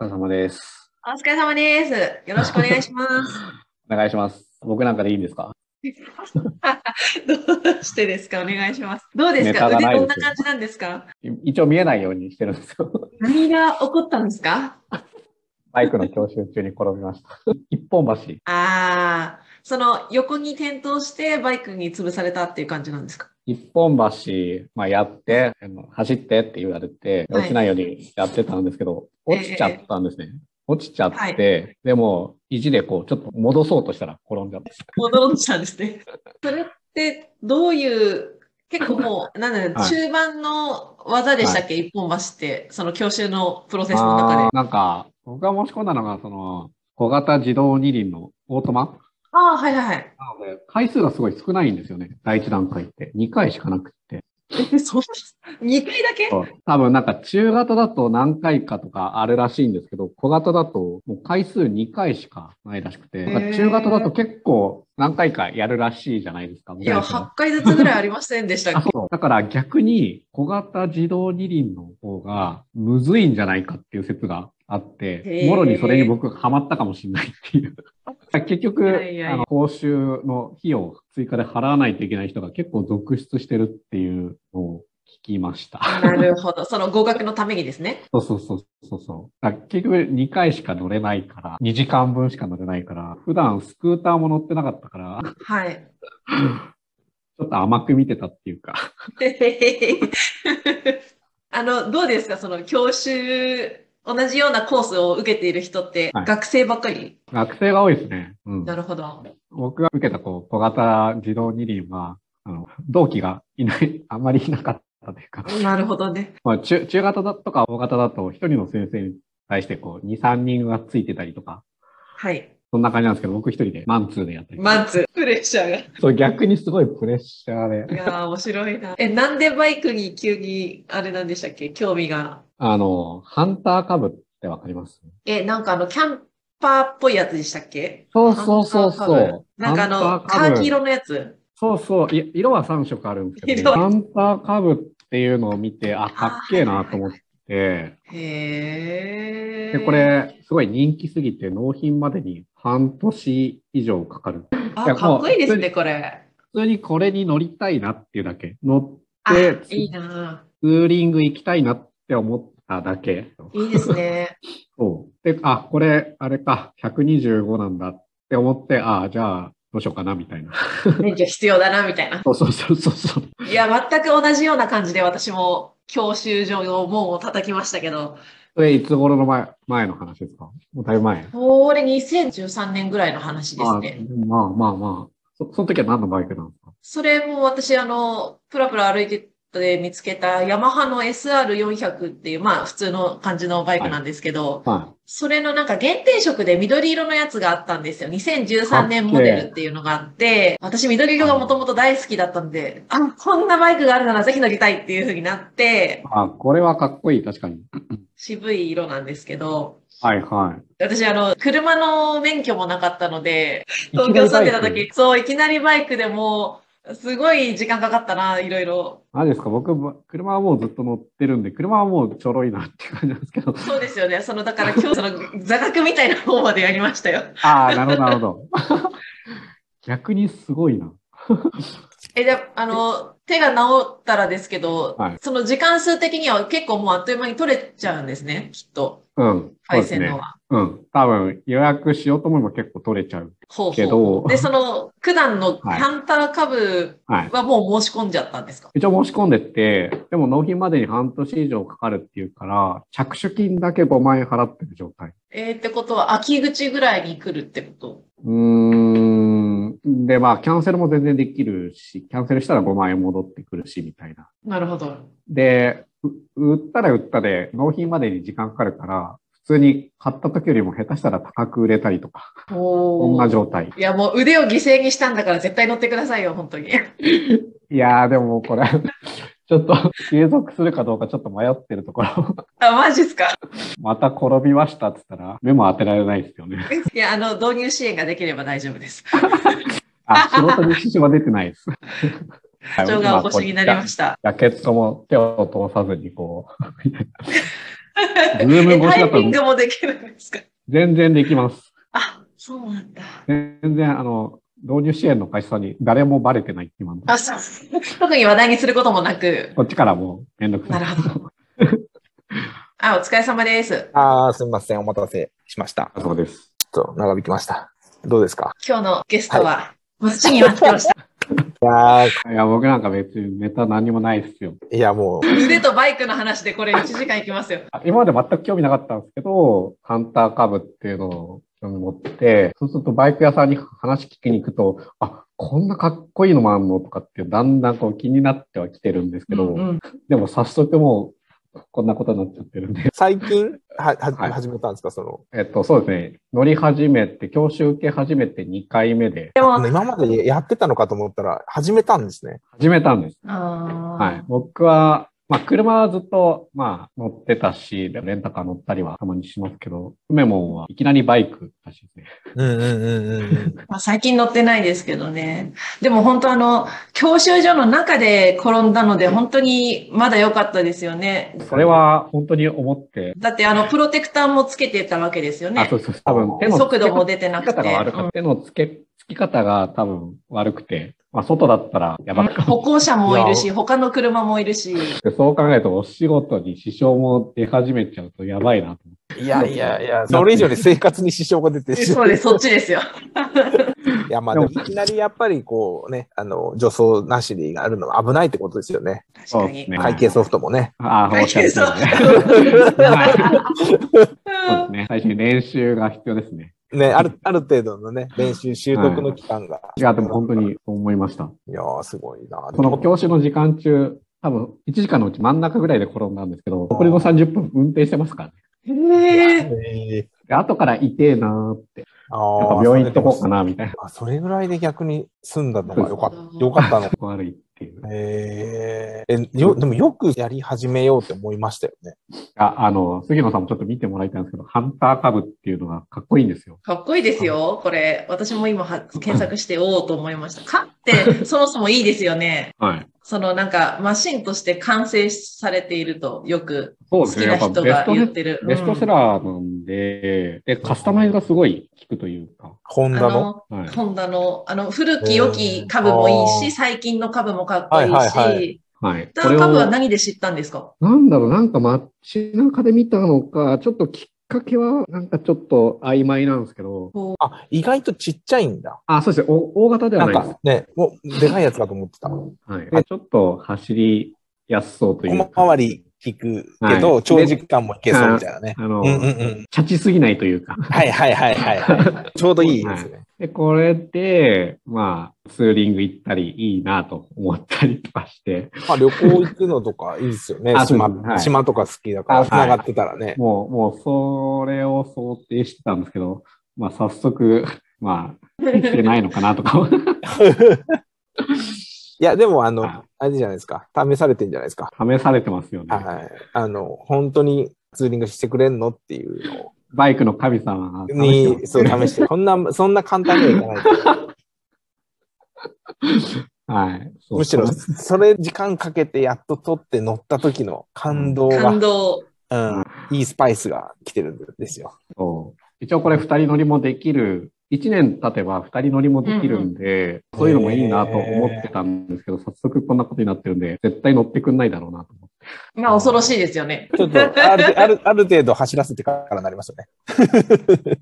疲れ様です。お疲れ様です。よろしくお願いします。お願いします。僕なんかでいいんですか？どうしてですか？お願いします。どうですネか腕どんな感じなんですか？い一応見えないようにしてるんですよ。何が起こったんですか？バイクの教習中に転びました。一本橋。ああ、その横に転倒してバイクに潰されたっていう感じなんですか？一本橋、まあ、やって、走ってって言われて、はい落ちないようにやってたんですけど、ええ落ちちゃったんですね。落ちちゃって、はいでも、意地でこう、ちょっと戻そうとしたら転んじゃった。戻っちゃうんですね。それってどういう、結構もう、なんだろう、はい中盤の技でしたっけ、一本橋って、その教習のプロセスの中で。なんか、僕が申し込んだのが、その、小型自動二輪のオートマああ、はいはいはい。なので、回数がすごい少ないんですよね。第一段階って。2回しかなくって。え、そんな、2回だけ？多分なんか中型だと何回かとかあるらしいんですけど、小型だともう回数2回しかないらしくて、中型だと結構何回かやるらしいじゃないですか。いや、昔は8回ずつぐらいありませんでしたっけ？あ そうだから逆に小型自動二輪の方がむずいんじゃないかっていう説があってもろにそれに僕ハマったかもしれないっていう。結局、いやいあの報酬の費用を追加で払わないといけない人が結構続出してるっていうのを聞きました。なるほど。その合格のためにですね。そうそうそうそうそう。結局2回しか乗れないから、2時間分しか乗れないから、普段スクーターも乗ってなかったから、はい。ちょっと甘く見てたっていうか。あの、どうですか？その教習、同じようなコースを受けている人ってはい学生ばっかり、学生が多いですね。うん。なるほど。僕が受けたこう小型自動二輪は、あの、同期がいない、あんまりいなかったというか、なるほどね。まあ、中、中型だとか大型だと、一人の先生に対してこう、2、3人がついてたりとか、はい。そんな感じなんですけど、僕一人でマンツーでやったり。マンツー、プレッシャーが。いそう、逆にすごいプレッシャーで。やー、面白いな。え、なんでバイクに急に、あれなんでしたっけ？興味が。あの、ハンターカブってわかります？え、なんかあの、キャンパーっぽいやつでしたっけ？そうそうそうそう。なんかあの、カーキ色のやつ？そうそう。い色は3色あるんですけど、ハンターカブっていうのを見て、あ、かっけえなと思って、へえ。で、こ、れ、すごい人気すぎて、納品までに半年以上かかる。いあ、やかっこいいですね、これ。普通にこれに乗りたいなっていうだけ。乗あ、って、いいなツーリング行きたいなって思っただけ。いいですね。そう。で、あ、これ、あれか、125なんだって思って、あじゃあ、どうしようかな、みたいな。免許必要だな、みたいな。そうそうそうそうそう。いや、全く同じような感じで私も教習所の門を叩きましたけど、それ、いつ頃の前、前の話ですか？もうだいぶ前？これ2013年ぐらいの話ですね。あまあまあまあ。そその時は何のバイクなんですか？それも私、あの、プラプラ歩いてて見つけたヤマハの SR400 っていう、まあ普通の感じのバイクなんですけど、はそれのなんか限定色で緑色のやつがあったんですよ。2013年モデルっていうのがあって、私緑色がもともと大好きだったんで、あ、こんなバイクがあるならぜひ乗りたいっていう風になってい。、あ、これはかっこいい、確かに。渋い色なんですけど、はいはい。私あの、車の免許もなかったので、東京住んでた時、そう、いきなりバイクでもう、すごい時間かかったな、いろいろ。何ですか僕、車はもうずっと乗ってるんで、車はもうちょろいなっていう感じなんですけど。そうですよね。その、だから今日その座学みたいな方までやりましたよ。ああ、なるほど、なるほど。逆にすごいな。え、で、あの、手が治ったらですけど、はいその時間数的には結構もうあっという間に取れちゃうんですね、きっと。うん。そう配ですね。線のは。うん。多分、予約しようと思えば結構取れちゃう。ほうほうけどで、その、九段の はいハンター株はい。はもう申し込んじゃったんですか？一応申し込んでって、でも納品までに半年以上かかるっていうから、着手金だけ5万円払ってる状態。えー、ってことは、秋口ぐらいに来るってこと？うーん。で、まあ、キャンセルも全然できるし、キャンセルしたら5万円戻ってくるし、みたいな。なるほど。で、う売ったら売ったで、納品までに時間かかるから、普通に買った時よりも下手したら高く売れたりとか、こんな状態。いや、もう腕を犠牲にしたんだから絶対乗ってくださいよ、本当に。いやー、でもこれ、ちょっと継続するかどうかちょっと迷ってるところ。あ、マジっすか？また転びましたって言ったら、目も当てられないですよね。いや、あの、導入支援ができれば大丈夫です。あ、仕事に支障は出てないです。長がお越しになりました。ジャケットも手を通さずにこう、ズーム越しだタイピングもできるんですか？全然できます。あ、そうなんだ。全然、あの、導入支援の会社さんに誰もバレてないって今の。あ、そう。特に話題にすることもなく。こっちからもうめんどくさ。ないるほど。あ、お疲れ様です。ああ、すみません。お待たせしました。そうです。ちょっと長引きました。どうですか？今日のゲストは、待ちに待ってました。いやーいや、僕なんか別にネタ何にもないですよ。いやもう、腕とバイクの話でこれ1時間いきますよ。あ今まで全く興味なかったんですけど、ハンター株っていうのを興味持って、そうするとバイク屋さんに話聞きに行くと、あ、こんなかっこいいのもあんのとかってだんだんこう気になってはきてるんですけど、うんうんでも早速もうこんなことになっちゃってるんで、最近？は、は、はい。始めたんですか？その、えっと、そうですね、乗り始めて、教習受け始めて2回目で。でも、今までやってたのかと思ったら、始めたんですね。始めたんです。あー。はい。僕は、まあ、車はずっと、まあ、乗ってたし、レンタカー乗ったりはたまにしますけど、メモンはいきなりバイクらしね。うんうんうんうん。まあ、最近乗ってないですけどね。でも本当あの、教習所の中で転んだので、本当にまだ良かったですよね。それは本当に思って、だってあの、プロテクターもつけてたわけですよあ、ねそ。うそう、多分手の速度も出てなくて。付け方が悪かった。手の付け、付き方が多分悪くて、まあ、外だったらやばかった。歩行者もいるし、他の車もいるし。でそう考えると、お仕事に支障も出始めちゃうとやばいなと思って。いやいやいや、それ以上に生活に支障が出てしまそうです、そっちですよ。いや、まあでもいきなりやっぱりこうね、あの、助走なしであるのは危ないってことですよね。確かに。会計ソフトもね。ああ、おっしゃる通りで。はいそうですね。最初に練習が必要ですね。ね、ある、ある程度のね、練習習得の期間が。いや、でも本当に思いました。いやー、すごいな。その教習の時間中、多分1時間のうち真ん中ぐらいで転んだんですけど、残りの30分運転してますからね。えーで後から痛えなーって、あやっぱー病院行っとこうかな、みたいな。あ、それぐらいで逆に済んだのがよかった、よかったの。悪いっていう。えー、え、よ、でもよくやり始めようって思いましたよね。ああの、杉野さんもちょっと見てもらいたいんですけど、ハンター株っていうのがかっこいいんですよ。かっこいいですよ、これ。私も今は検索しておおうと思いました。かって、そもそもいいですよね。はい。そのなんか、マシンとして完成されていると、よく。好きな人が言ってる。ベストセラーなんで、で、カスタマイズがすごい効くというか。ホンダの。の、はい。ホンダの、あの、古き良き株もいいし、最近の株もかっこいいし、はいはいはいはい。ダー株は何で知ったんですか？なんだろう、なんか街中で見たのか、ちょっときっかけは、なんかちょっと曖昧なんですけど、あ、意外とちっちゃいんだ。あ、そうですね、お大型ではなんないですか。ね、もう、でかいやつかと思ってた。はい。でちょっと走りやすそうという小か。回り効くけど、はい長時間もいけそうみたいなね。あの、うんうんうん。チャチすぎないというか。はいはいはいはいはい。ちょうどいいですね。で、これで、まあ、ツーリング行ったりいいなと思ったりとかして、まあ旅行行くのとかいいですよね。島はい島とか好きだから、あ繋がってたらね。もう、もう、それを想定してたんですけど、まあ、早速、まあ、生きてないのかなとか。いや、でもあのは、あれじゃないですか。試されてんじゃないですか。試されてますよね。はい。あの、本当にツーリングしてくれんのっていうのをバイクの神様に、そう、試して、こんな、そんな簡単にはいかないと。はい。むしろ、それ時間かけてやっと撮って乗った時の感動が、感動。うん、いいスパイスが来てるんですよ。そう一応これ二人乗りもできる、一年経てば二人乗りもできるんで、そういうのもいいなと思ってたんですけど、早速こんなことになってるんで、絶対乗ってくんないだろうなと思って。まあ、恐ろしいですよね。ちょっと、ある、ある、ある程度走らせてからなりますよね。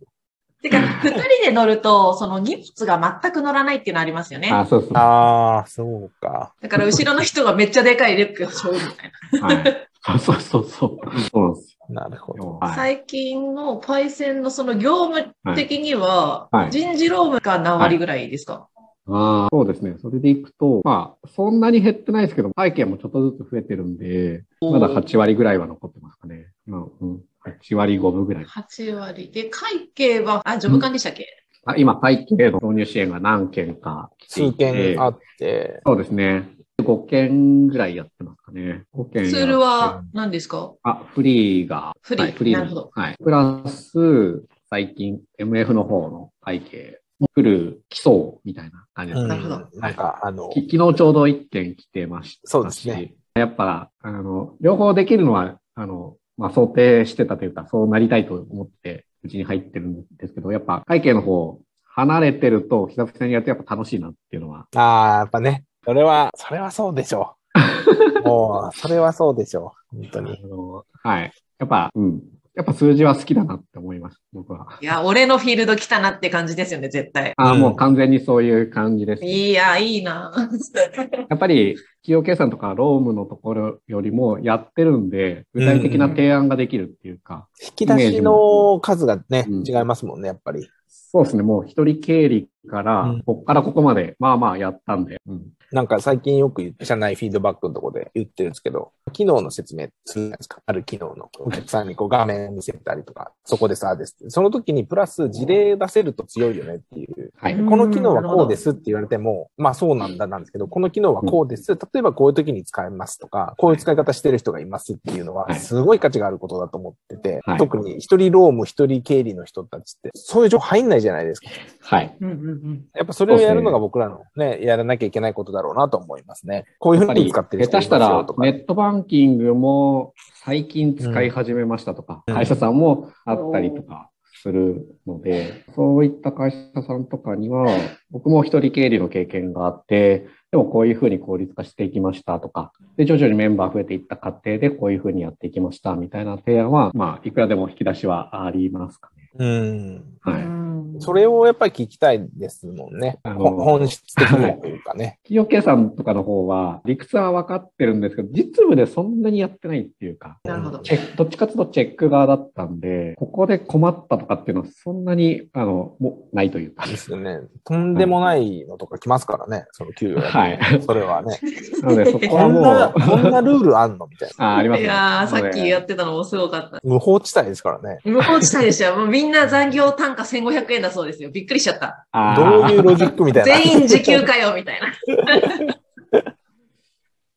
てか、二人で乗ると、その荷物が全く乗らないっていうのありますよね。あ、そうそう。ああ、そうか。だから、後ろの人がめっちゃでかいリュックを背負うみたいな。はい。そうそうそう。そうなんですなるほど。最近のパイセンのその業務的にははい、人事労務が何割ぐらいですか、ああ、そうですね。それでいくと、まあ、そんなに減ってないですけど、背景もちょっとずつ増えてるんで、まだ8割ぐらいは残ってますかね。うん、うん。8割5分ぐらい。?8 割。で、会計は、あ、ジョブ管理者系？あ今、会計の導入支援が何件か来てい数て件あって、そうですね。5件ぐらいやってますかね。5件やってツールは何ですか？あ、フリーが。フリーはい、フリーのなるほどはい。プラス、最近、MF の方の会計、来る基礎みたいな感じですうんね。なるほどなんか、あの、き昨日ちょうど1件来てましたし。そうですね。やっぱ、あの、両方できるのは、あの、まあ想定してたというか、そうなりたいと思ってうちに入ってるんですけど、やっぱ会計の方、離れてると、久々にやるとやっぱ楽しいなっていうのは。ああ、やっぱね、それは、それはそうでしょう。もう、それはそうでしょう。本当に。あのはい。やっぱ、うん。やっぱ数字は好きだなって思います、僕は。いや、俺のフィールド来たなって感じですよね、絶対。ああ、うんもう完全にそういう感じです。いや、いいな。やっぱり、企業計算とかロームのところよりもやってるんで、具体的な提案ができるっていうか、引き出しの数がね、うん違いますもんね、やっぱり。そうですね、もう一人経理からうん、こっからここまで、まあまあやったんで、うんなんか最近よく言って社内フィードバックのところで言ってるんですけど、機能の説明するじゃないですか。ある機能のお客さんにこう画面見せたりとか、そこでさです。その時にプラス事例出せると強いよねっていう。はい。うんこの機能はこうですって言われても、まあそうなんだなんですけど、この機能はこうです。例えばこういう時に使えますとか、こういう使い方してる人がいますっていうのは、はいすごい価値があることだと思ってて、はい特に一人ローム、一人経理の人たちって、そういう情報入んないじゃないですか。はい。うんうんうん。やっぱそれをやるのが僕らのね、やらなきゃいけないことだろうなと思いますね。こういうふうに使ってる人下手したらネットバンキングも最近使い始めましたとか、うん会社さんもあったりとかするので、そういった会社さんとかには、僕も一人経理の経験があって、でもこういうふうに効率化していきましたとか、で、徐々にメンバー増えていった過程でこういうふうにやっていきましたみたいな提案は、まあ、いくらでも引き出しはありますかね。うん。はい。うんそれをやっぱり聞きたいですもんね。あのほ本質的にというかね。企業計算とかの方は、理屈は分かってるんですけど、実務でそんなにやってないっていうか、なるほど。チェックどっちかというとチェック側だったんで、ここで困ったとかっていうのはそんなに、あの、もうないというか。ですよね。とんでもないのとか来ますからね、その給与が。はい。それはね。なので、そこはもこんな、う、こんなルールあんのみたいな。あありますねいやー、さっきやっってたのもすごかった。無法地帯ですからね。無法地帯でしたよ。もうみんな残業単価1500円だそうですよ。びっくりしちゃった。どういうロジックみたいな。全員時給かよ、みたいな。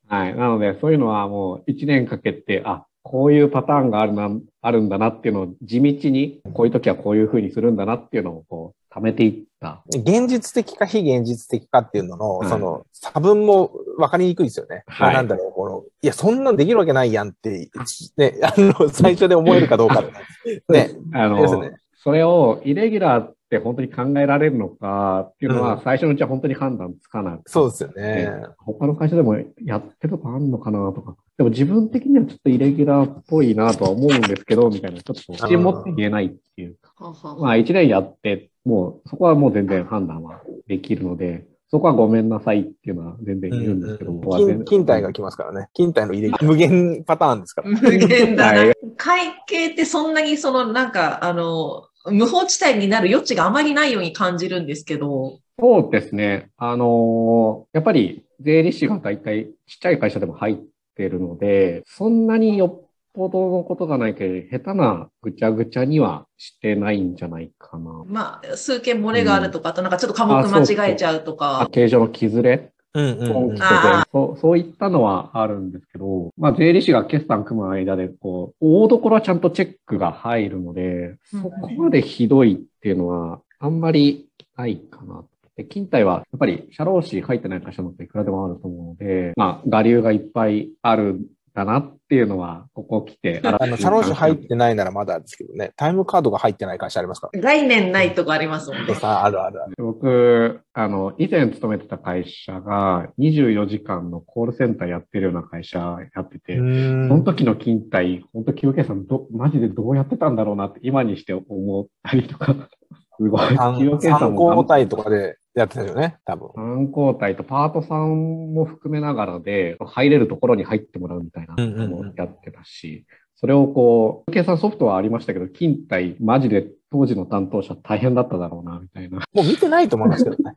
はい。なので、そういうのはもう1年かけて、あ、こういうパターンがあるな、あるんだなっていうのを地道に、こういう時はこういうふうにするんだなっていうのをこう、貯めていった。現実的か非現実的かっていうのの、はいその差分も分かりにくいですよね。はいなんだろう、この、いや、そんなんできるわけないやんって、ね、あの、最初で思えるかどうか。ね。あの、ねそれをイレギュラーって本当に考えられるのかっていうのは、うん最初のうちは本当に判断つかなくてそうですよね。他の会社でもやってるとこあるのかなとか。でも自分的にはちょっとイレギュラーっぽいなとは思うんですけど、みたいな、ちょっと自信持って言えないっていうか。まあ一年やって、もうそこはもう全然判断はできるので、そこはごめんなさいっていうのは全然言うんですけど、ここは全金勤怠が来ますからね。勤怠の入れ無限パターンですから。無限だは。ない会計ってそんなにそのなんか、あの、無法地帯になる余地があまりないように感じるんですけど。そうですね。あのーやっぱり税理士が大体ちっちゃい会社でも入ってるので、そんなによっぽどのことがないけど、下手なぐちゃぐちゃにはしてないんじゃないかな。まあ、数件漏れがあるとか、あとなんかちょっと科目間違えちゃうとあか。形状の傷れうんうんうん。本気とあそうそういったのはあるんですけど、まあ、税理士が決算組む間で、こう、大所はちゃんとチェックが入るので、うんそこまでひどいっていうのは、あんまりないかな。で、勤怠は、やっぱり、社労士入ってない会社もいくらでもあると思うので、まあ、我流がいっぱいあるんだなっていうのは、ここ来て、あの、社労士入ってないならまだですけどね、タイムカードが入ってない会社ありますか概念ないとこありますもんね。ら。あるあるある。僕、あの、以前勤めてた会社が24時間のコールセンターやってるような会社やってて、その時の勤怠、本当、清家さん、ど、マジでどうやってたんだろうなって、今にして思ったりとか、すごい。参清家 さん参も考体とかでやってたよね、多分。参交代とパートさんも含めながらで、入れるところに入ってもらうみたいなうんうんうんのもやってたし、それをこう、計算ソフトはありましたけど、勤怠、マジで当時の担当者大変だっただろうな、みたいな。もう見てないと思いますけどね。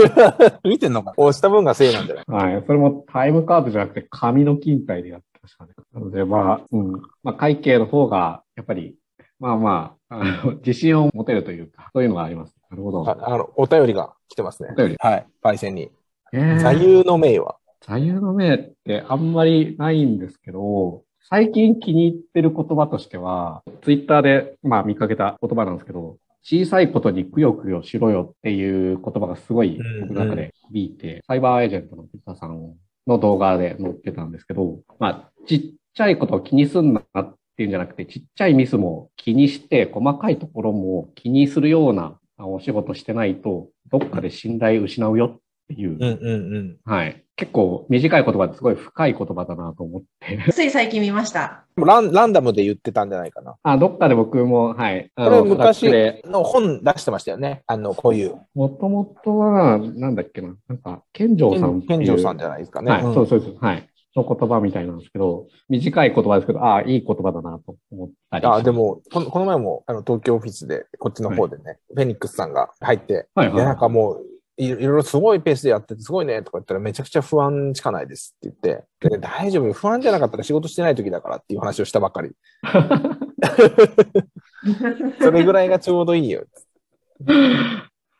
見てんのか押した分がせいなんじゃないはい。それもタイムカードじゃなくて紙の勤怠でやってましたね。なので、まあ、うん。まあ、会計の方が、やっぱり、まあまあ、あの、自信を持てるというか、そういうのがあります。なるほど。ああの、お便りが来てますねお。便り。はい。パイセンに。えー座右の銘は？座右の銘ってあんまりないんですけど、最近気に入ってる言葉としては、ツイッターで、まあ見かけた言葉なんですけど、小さいことにくよくよしろよっていう言葉がすごいうん僕の中で響いて、サイバーエージェントのピッタさんの動画で載ってたんですけど、まあちっちゃいことを気にすんなっっていうんじゃなくて、ちっちゃいミスも気にして、細かいところも気にするようなあお仕事してないと、どっかで信頼失うよっていう、うんうんうん。はい。結構短い言葉ですごい深い言葉だなと思って。つい最近見ました。ランランダムで言ってたんじゃないかな。あ、どっかで僕も、はい。あこれの昔の本出してましたよね。あの、こういう。もともとは、なんだっけな、なんか、健城さん。健城さんじゃないですかね。はい、うんそうそうです。はい。の言葉みたいなんですけど、短い言葉ですけど、ああ、いい言葉だなと思ったり。あで、もこの、この前もあの東京オフィスで、こっちの方でね、フェニックスさんが入って、はいいや、なんはかもう、いいろいろすごいペースでやってて、すごいねとか言ったら、めちゃくちゃ不安しかないですって言って、で大丈夫、不安じゃなかったら仕事してない時だからっていう話をしたばっかり。それぐらいがちょうどいいよ。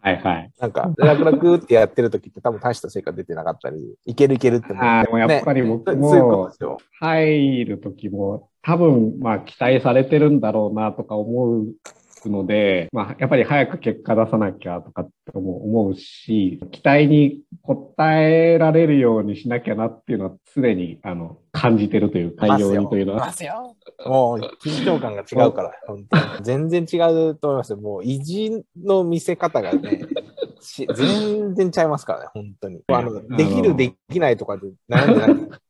い。はいはい。なんか、楽々ってやってる時って多分大した成果出てなかったり、いけるいけるって思ああ、でもやっぱり僕も。入るときも、多分、まあ、期待されてるんだろうなとか思うので、まあ、やっぱり早く結果出さなきゃとかっても思うし、期待に応えられるようにしなきゃなっていうのは常に、あの、感じてるというか、ようにというのは。ますよ。もう緊張感が違うから、本当に全然違うと思いますよ。もう意地の見せ方がね、し全然ちゃいますからね、本当に。あのできる、できないとかで悩んでない。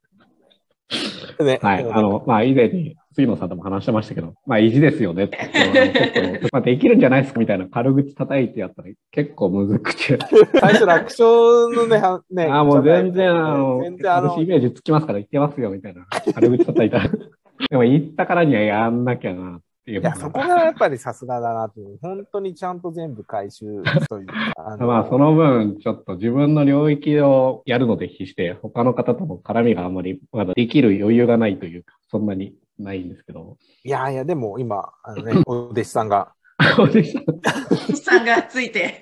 ね、はい。あの、まあ、以前に杉野さんとも話してましたけど、まあ、意地ですよねって。あのちょっとまあ、できるんじゃないですかみたいな軽口叩いてやったら結構むずくて。最初楽勝のね、はねあ、もう全然、あの、全然あの私イメージつきますから言ってますよみたいな軽口叩いた。でも言ったからにはやんなきゃないう。いや、そこがやっぱりさすがだなという。本当にちゃんと全部回収というまあ、その分、ちょっと自分の領域をやるので必死で、他の方とも絡みがあんまりまだできる余裕がないというか、そんなにないんですけど。いやいや、でも今、あのね、お弟子さんが、お弟子さんさんがついて。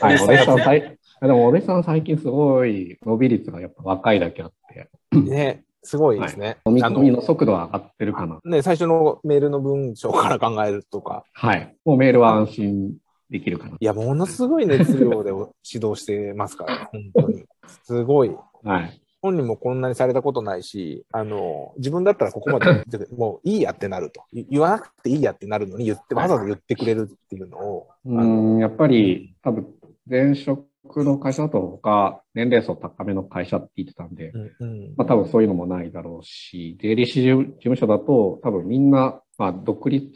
はい、お弟子さん最、でもお弟子さん最近すごい伸び率がやっぱ若いだけあって、ね、すごいですね。飲みあ込みの速度は上がってるかな。ね、最初のメールの文章から考えるとか、はい。もうメールは安心できるかな。いや、ものすごい熱量で指導してますから、本当に。すごい。はい。本人もこんなにされたことないし、あの、自分だったらここまで、もういいやってなると。言言わなくていいやってなるのに言って、わざわざ言ってくれるっていうのを、うーん、やっぱり多分前職の会社だと他、年齢層高めの会社って言ってたんで、うんうん。まあ多分そういうのもないだろうし、税理士事務所だと多分みんな、まあ独立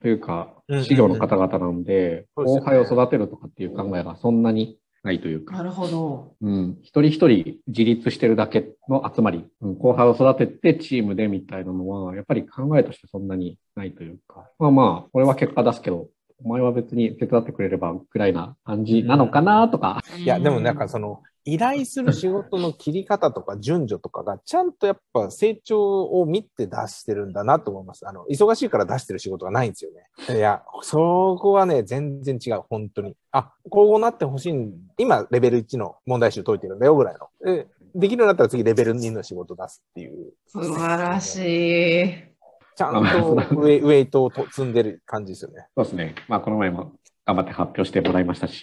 というか事業の方々なんで、後輩を育てるとかっていう考えがそんなにないというか、なるほど。うん、一人一人自立してるだけの集まり、うん、後輩を育ててチームでみたいなのは、やっぱり考えとしてそんなにないというか、まあまあ、これは結果出すけど、お前は別に手伝ってくれればくらいな感じなのかなとか、いや、でもなんかその、依頼する仕事の切り方とか順序とかが、ちゃんとやっぱ成長を見て出してるんだなと思います。あの、忙しいから出してる仕事がないんですよね。いや、そこはね、全然違う、本当に。あ、こうなってほしいん、今、レベル1の問題集解いてるんだよ、ぐらいの。でできるようになったら次、レベル2の仕事出すっていう。素晴らしい。ちゃんとウェイウェイトをと積んでる感じですよね。そうですね。まあこの前も頑張って発表してもらいましたし、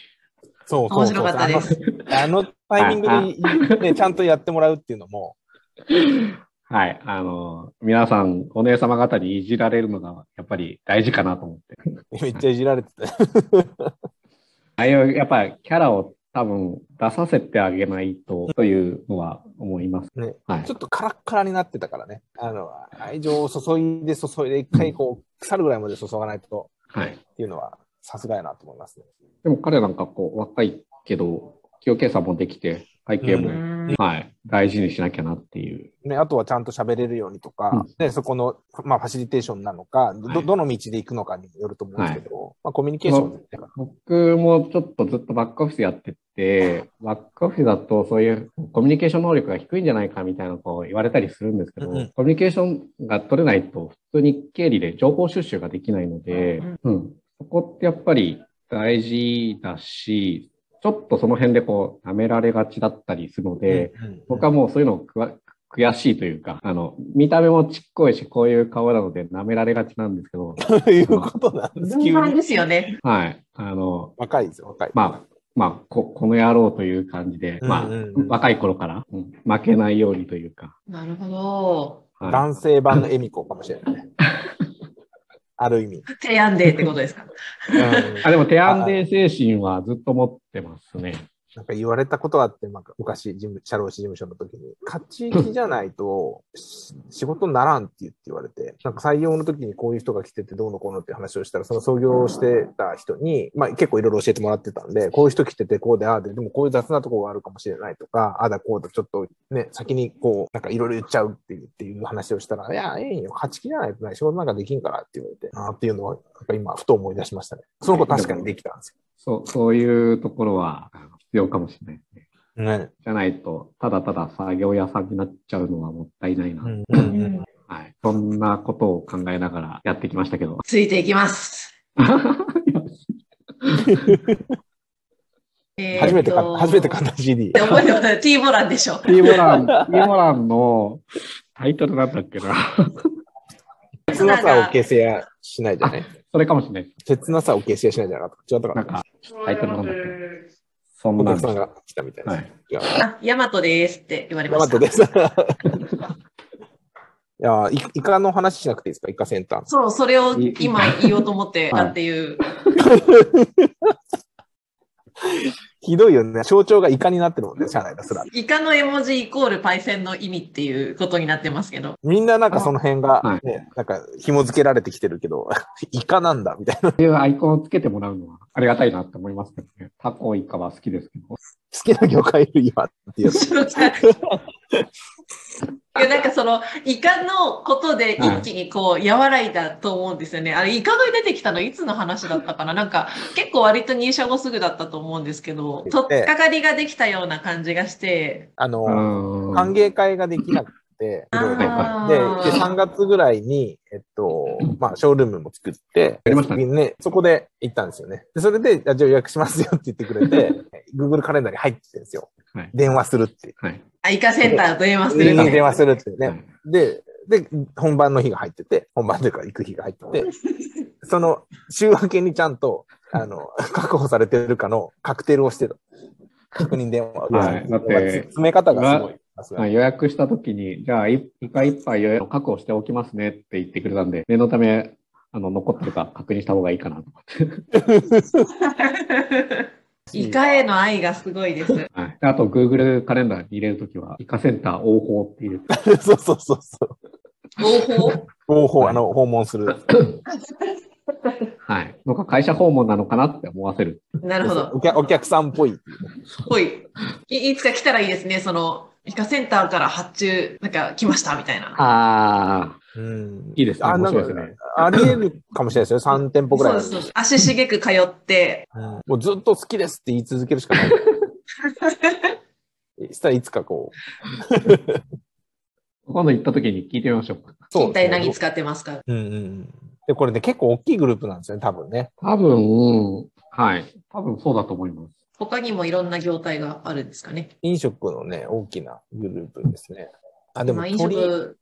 そうそうそう。面白かったです。あの あのタイミングで、ね、ちゃんとやってもらうっていうのも、はい、あの、皆さん、お姉様方にいじられるのがやっぱり大事かなと思って。めっちゃいじられてて。ああいう、やっぱりキャラを多分出させてあげないと、というのは思います。ねはいちょ。っとカラッカラになってたからね。あの、愛情を注いで注いで、一回こう、腐るぐらいまで注がないとはい。っていうのは、さすがやなと思いますね。でも彼なんかこう、若いけど、企業計算もできて、会計も、うんはい、大事にしなきゃなっていう。ね、あとはちゃんと喋れるようにとか、うんね、そこの、まあ、ファシリテーションなのか、ど、はいどの道で行くのかにもよると思うんですけど、まあ、コミュニケーションって僕もちょっとずっとバックオフィスやってて、バックオフィスだとそういうコミュニケーション能力が低いんじゃないかみたいなこう言われたりするんですけど、うんうんコミュニケーションが取れないと普通に経理で情報収集ができないので、うん、そこってやっぱり大事だし、ちょっとその辺でこう舐められがちだったりするので、うんうん僕はもうそういうのくわ悔しいというか、あの、見た目もちっこいし、こういう顔なので舐められがちなんですけど、ということなんです。順番ですよね。はい。あの、若いですよ、若い。まあ、まあ、こ、この野郎という感じで、まあ、うんうんうん若い頃から、うん負けないようにというか、なるほど。はい男性版の恵美子かもしれないね。ある意味。提案でってことですか？うんあでも、テアンデー精神はずっと持ってますね。なんか言われたことがあって、なんか昔、事務社労士事務所の時に、勝ち気じゃないと仕事にならんって言って言われて、なんか採用の時にこういう人が来ててどうのこうのって話をしたら、その創業してた人に、まあ結構いろいろ教えてもらってたんで、こういう人来ててこうでああで、でもこういう雑なとこがあるかもしれないとか、ああだこうだちょっとね、先にこう、なんかいろいろ言っちゃうっていうっていう話をしたら、いや、ええんよ、勝ち気じゃないとない、仕事なんかできんからって言われて、ああっていうのは、なんか今、ふと思い出しましたね。その子確かにできたんですよそう、そういうところは必要かもしれないですね。よ。ね。じゃないと、ただただ作業屋さんになっちゃうのはもったいないな。うんうんはい。そんなことを考えながらやってきましたけど。ついていきます。えー初めて買と初めて買った CD 覚えてます？T ボランでしょ。ティーモラン、ティーモランのタイトルなんだっけな。切なさを形成しないじゃない？それかもしれない。切なさを形成しないじゃなかった。違ったかな？なんか、タイトルなんだっけそんおなさんが来たみたいです。はい。あ、ヤマトですって言われました。ヤマトです。いやイ、イカの話しなくていいですか？イカセンター。そう、それを今言おうと思ってたっていう。ひどいよね。象徴がイカになってるもんね、社内ですら。イカの絵文字イコールパイセンの意味っていうことになってますけど。みんななんかその辺が、はね、なんか紐付けられてきてるけど、イカなんだ、みたいな。こういうアイコンをつけてもらうのはありがたいなって思いますけどね。タコイカは好きですけど。好きな業界いる今っていう。いや、なんかその、イカのことで一気にこう、和らいだと思うんですよね。あれ、イカが出てきたのいつの話だったかな？なんか、結構割と入社後すぐだったと思うんですけど、とっかかりができたような感じがして、あの、うん。歓迎会ができなくて、で、ー。で、3月ぐらいに、えっと、まあ、ショールームも作って、やりましたね。ね。そこで行ったんですよね。で、それで、あじゃあ予約しますよって言ってくれて、Google カレンダーに入ってるんですよ。はい。電話するって。はい。あイカセンターと電話す電るみたいな。話するってね。はいで、で、本番の日が入ってて、本番というか行く日が入ってて、その週明けにちゃんと、あの、確保されてるかのカクテルをしてた。確認電話。はいだって詰め方がすごい。予約したときに、じゃあ、いイカ一杯予約確保しておきますねって言ってくれたんで、念のため、あの、残ってるか確認した方がいいかなと思って。イカへの愛がすごいです。はい。であと、Google カレンダーに入れるときは、イカセンター応報って入れて、そうそうそうそう。合法方法、あの、訪問する。はい。なんか会社訪問なのかなって思わせる。なるほど。お客お客さんっぽい。ほい。いいつか来たらいいですね。その、イカセンターから発注、なんか来ましたみたいな。ああ、うんいいですね。あ、面白いですね。あり得るかもしれないですよ。3店舗ぐらいそうですそう。足しげく通って、うんもうずっと好きですって言い続けるしかない。したらいつかこ 今度行ったときに聞いてみましょう。う。一体何つ使ってますか？うんうんうん。で、これね、結構大きいグループなんですよね、多分ね。多分、はい。多分そうだと思います。他にもいろんな業態があるんですかね？飲食のね、大きなグループですね。あ、でもまあ飲鳥、食、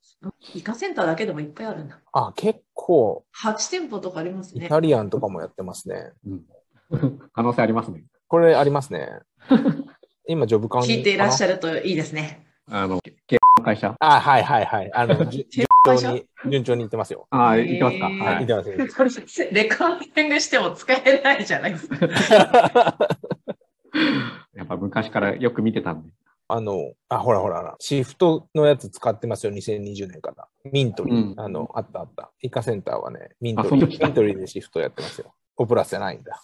イカセンターだけでもいっぱいあるんだ。あ、結構、8店舗とかありますね。イタリアンとかもやってますね。うん。可能性ありますね。これありますね。今、ジョブカウン聞いていらっしゃゃるといいですね。あの、系の会社。あ、はいはいはい。あの、順会社？調に、順調にいってますよ。ああ、行ってますか。はいい。はってますレコーディングしても使えないじゃないですか。やっぱ昔からよく見てたんで。あの、あ、ほらほらほら、シフトのやつ使ってますよ、2020年から。ミントリー。うんあの、あったあった。イカセンターはね、ミントリー。ミントリーでシフトやってますよ。コプラスじゃないんだ。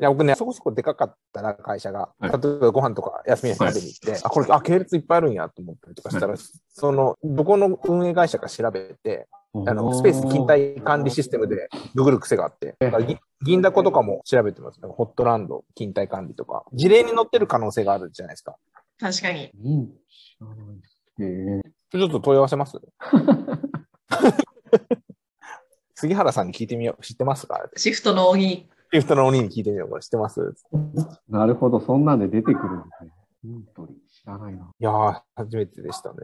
いや、僕ね、そこそこでかかったな、会社が。はい例えばご飯とか休みの日食べに行って、あ、これ、あ、系列いっぱいあるんやと思ったりとかしたら、その、どこの運営会社か調べて、あの、スペース勤怠管理システムでググる癖があって、だからぎ銀だこ、とかも調べてます。ホットランド、勤怠管理とか。事例に載ってる可能性があるじゃないですか。確かに。うん。知らないです。へえちょっと問い合わせます？杉原さんに聞いてみよう。知ってますか？シフトの鬼。シフトの鬼に聞いてみよう。これ知ってます？なるほど、そんなんで出てくるんですね。イントリ知らないな。いやー、初めてでしたね。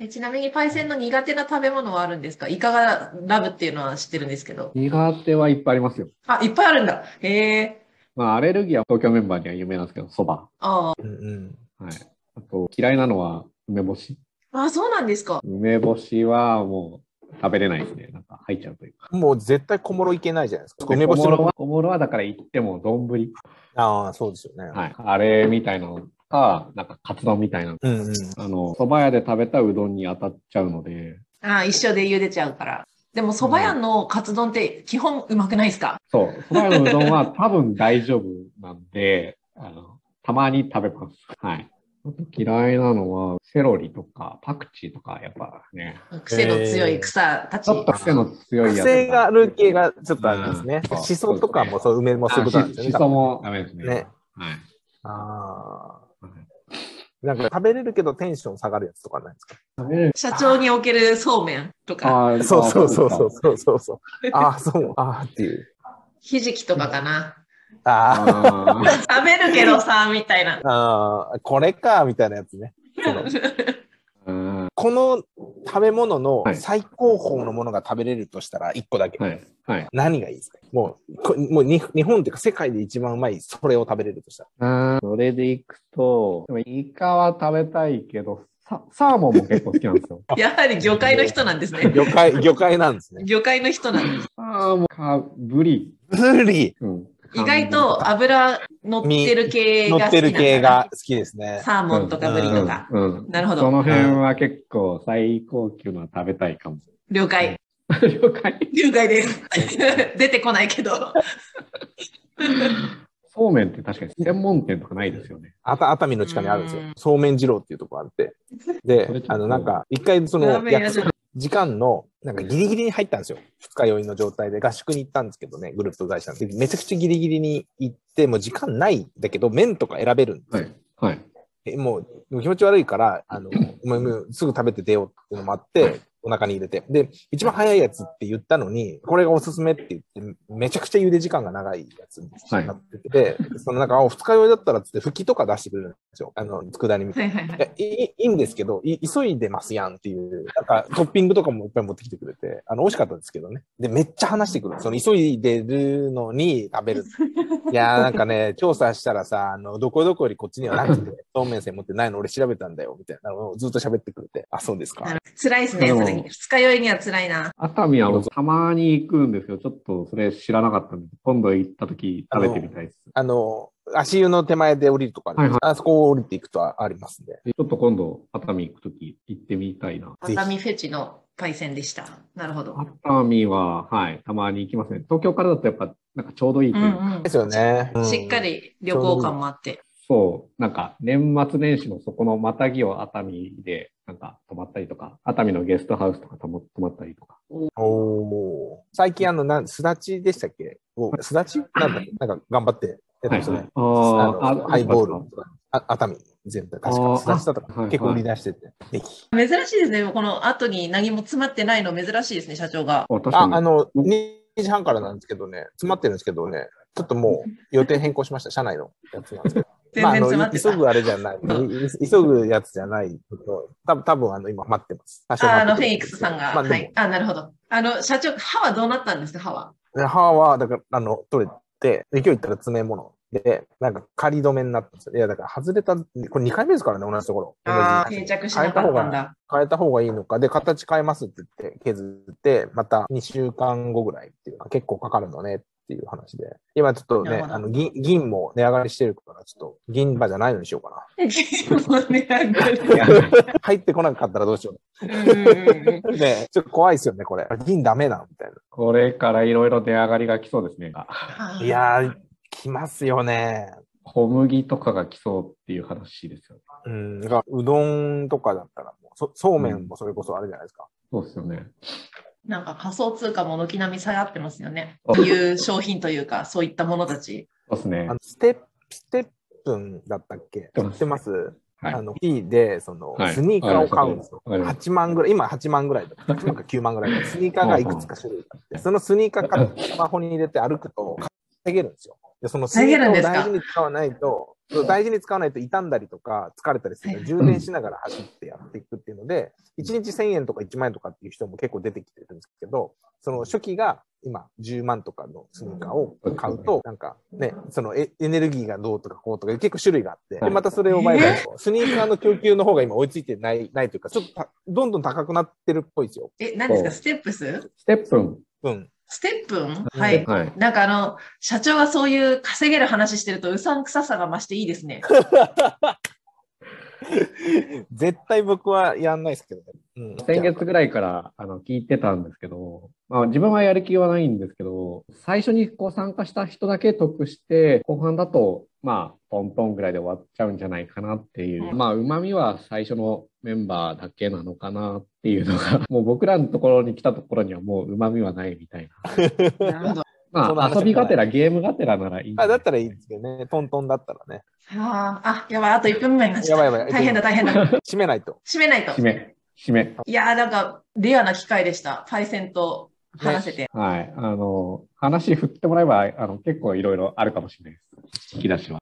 えちなみにパイセンの苦手な食べ物はあるんですか？イカがラブっていうのは知ってるんですけど。苦手はいっぱいありますよ。あ、いっぱいあるんだ。へえ。まあ、アレルギーは東京メンバーには有名なんですけど、蕎麦。ああ。うんうん。はい。あと、嫌いなのは梅干し。あ、そうなんですか。梅干しはもう食べれないですね。なんか入っちゃうというか。もう絶対小諸いけないじゃないですか。梅梅干干しの。しは小諸はだから行っても丼、ああ、そうですよね。はい、あれみたいなのか、なんかカツ丼みたいなの。うんうん。あの、蕎麦屋で食べたうどんに当たっちゃうので、あ、一緒で茹でちゃうから。でも、蕎麦屋のカツ丼って基本うまくないですか？そう、蕎麦屋のうどんは多分大丈夫なんで、あの、たまに食べます。はい。あと嫌いなのは、セロリとかパクチーとか、やっぱね、癖の強い草たち。ちょっと癖の強いやつ。癖がある系がちょっとありますね。うんしそとかもそう、梅もそういうことなんですよね。しそもダメですね。ねはい。ああ。なんか食べれるけどテンション下がるやつとかないですか？社長におけるそうめんとか、あーそうそうそうそうそうそうそう。ああ、そう、ああっていう。ひじきとかかな。ああー食べるけどさ、みたいな。あー、これか、みたいなやつね。この食べ物のはい最高峰のものが食べれるとしたら1個だけ。はい。はい。何がいいですか？もう、こもうに日本っていうか世界で一番うまいそれを食べれるとしたら。それでいくと、イカは食べたいけど、ササーモンも結構好きなんですよ。やはり魚介の人なんですね。魚介、魚介なんですね。魚介の人なんです。サーモンか、ブリ。ブリ、うん、意外と油乗ってる系が好き乗ってる系が好きですね。サーモンとかブリとか。うん。うんなるほど。その辺は結構最高級のは食べたいかも。了解。了解。了解です。出てこないけど。そうめんって確かに専門店とかないですよね。あた熱海の地下にあるんですようん。そうめん二郎っていうところあって。であの、なんか、一回その時間の、なんかギリギリに入ったんですよ。二日酔いの状態で合宿に行ったんですけどね、グループ会社で。めちゃくちゃギリギリに行って、もう時間ないんだけど、麺とか選べるんですよ。はい。はい。えもうもう気持ち悪いから、あの、もうもうすぐ食べて出ようっていうのもあって、お腹に入れて。で、一番早いやつって言ったのに、これがおすすめって言って、めちゃくちゃ茹で時間が長いやつになってて、そのなんか、あ二日酔いだったらっつって、吹きとか出してくれるんですよ。あの、佃煮みたいな。はいはいはいい。やいいいいんですけどい、急いでますやんっていう、なんかトッピングとかもいっぱい持ってきてくれて、あの、美味しかったんですけどね。で、めっちゃ話してくる。その急いでるのに食べる。いやーなんかね、調査したらさ、あの、どこどこよりこっちにはなくて、そうめん線持ってないの俺調べたんだよ、みたいなのをずっと喋ってくれて、あ、そうですか。辛いですね。二日酔いには辛いな。熱海は僕たまに行くんですよ。ちょっとそれ知らなかったんで、今度行った時食べてみたいです。あの、足湯の手前で降りるとかあります、はいあそこを降りていくとあありますんで。でちょっと今度熱海行く時行ってみたいな。熱海フェチのパイセンでした。なるほど。熱海は、はい、たまに行きますね。東京からだとやっぱ、なんかちょうどいいというか、うんうんですよね。うんしっかり旅行感もあって。そう、なんか年末年始のそこのまたぎを熱海でなんか泊まったりとか、熱海のゲストハウスとか泊ま泊まったりとか。おー最近あの、なん、すだちでしたっけ？おすだちなんだなんか頑張ってやってましたね。ああーのハイボールとか、あ熱海全体、確か、すだちだとか、結構売り出してて、ぜひ。珍しいですね。この後に何も詰まってないの珍しいですね、社長が。あ、あの、2時半からなんですけどね、詰まってるんですけどね、ちょっともう予定変更しました、社内のやつなんですけど。全まあ、あの然詰まってた。急ぐあれじゃない、い急ぐやつじゃないけど、多分多分あの今待ってます。ああの、フェニックスさんが。まあはい。あなるほど。あの、社長、歯はどうなったんですか、歯は。で歯は、だから、あの、取れて、で今日行ったら詰め物で、なんか仮止めになったんですよ。いや、だから外れた、これ2回目ですからね、同じところ。ああ、定着しなかったんだ。変えた方がいいのか、で、形変えますって言って、削って、また2週間後ぐらいっていうか、結構かかるのねっていう話で。今ちょっとね、あの、銀、銀も値上がりしてるから、ちょっと、銀歯じゃないのにしようかねなんかねな。入ってこなかったらどうしようんうんうんう。ね、ちょっと怖いですよね、これ。銀ダメな、みたいこれからいろいろ値上がりが来そうですね。な。いやー、来ますよね。小麦とかが来そうっていう話ですよね。うん、だからうどんとかだったらもうそ、そうめんもそれこそあるじゃないですか。そうですよね。なんか仮想通貨も軒並み下がってますよね。あそういう商品というか、そういったものたち。そうですねあ。のステップ、ステップンだったっけ？知ってます？はいあの、P で、その、はいスニーカーを買うんですよ。わかります8万ぐらい、今8万ぐらいだ。8万か9万ぐらいだ。スニーカーがいくつか種類あって、そのスニーカー買ってスマホに入れて歩くと、稼げるんですよ。でそのスニーカーを大事に使わないと、大事に使わないと傷んだりとか疲れたりする充電しながら走ってやっていくっていうので、1日1000円とか1万円とかっていう人も結構出てきてるんですけど、その初期が今10万とかのスニーカーを買うと、なんかね、そのエネルギーがどうとかこうとか結構種類があって、で、またそれを買えば、スニーカーの供給の方が今追いついてない、ないというか、ちょっとどんどん高くなってるっぽいですよ。え、何ですか？ステップス？ステップン。うん。ステップン？はい。はい、なんかあの、社長がそういう稼げる話してるとうさんくささが増していいですね。絶対僕はやんないですけどね。うん、先月ぐらいからあの聞いてたんですけど、まあ、自分はやる気はないんですけど、最初にこう参加した人だけ得して、後半だと、まあ、トントンぐらいで終わっちゃうんじゃないかなっていう。まあ、旨味は最初のメンバーだけなのかなっていうのが、もう僕らのところに来たところにはもう旨味はないみたいな。なるほど。まあ、遊びがてら、ゲームがてらならいい。あ、だったらいいんですけどね。トントンだったらね。ああ、やばい、あと1分目になっちゃった。やばいやばい。大変だ、大変だ。閉めないと。閉めないと。閉め。締め。いやー、なんか、レアな機会でした。パイセンと話せて。ね、はい。あの、話振ってもらえば、あの、結構いろいろあるかもしれないです。引き出しは。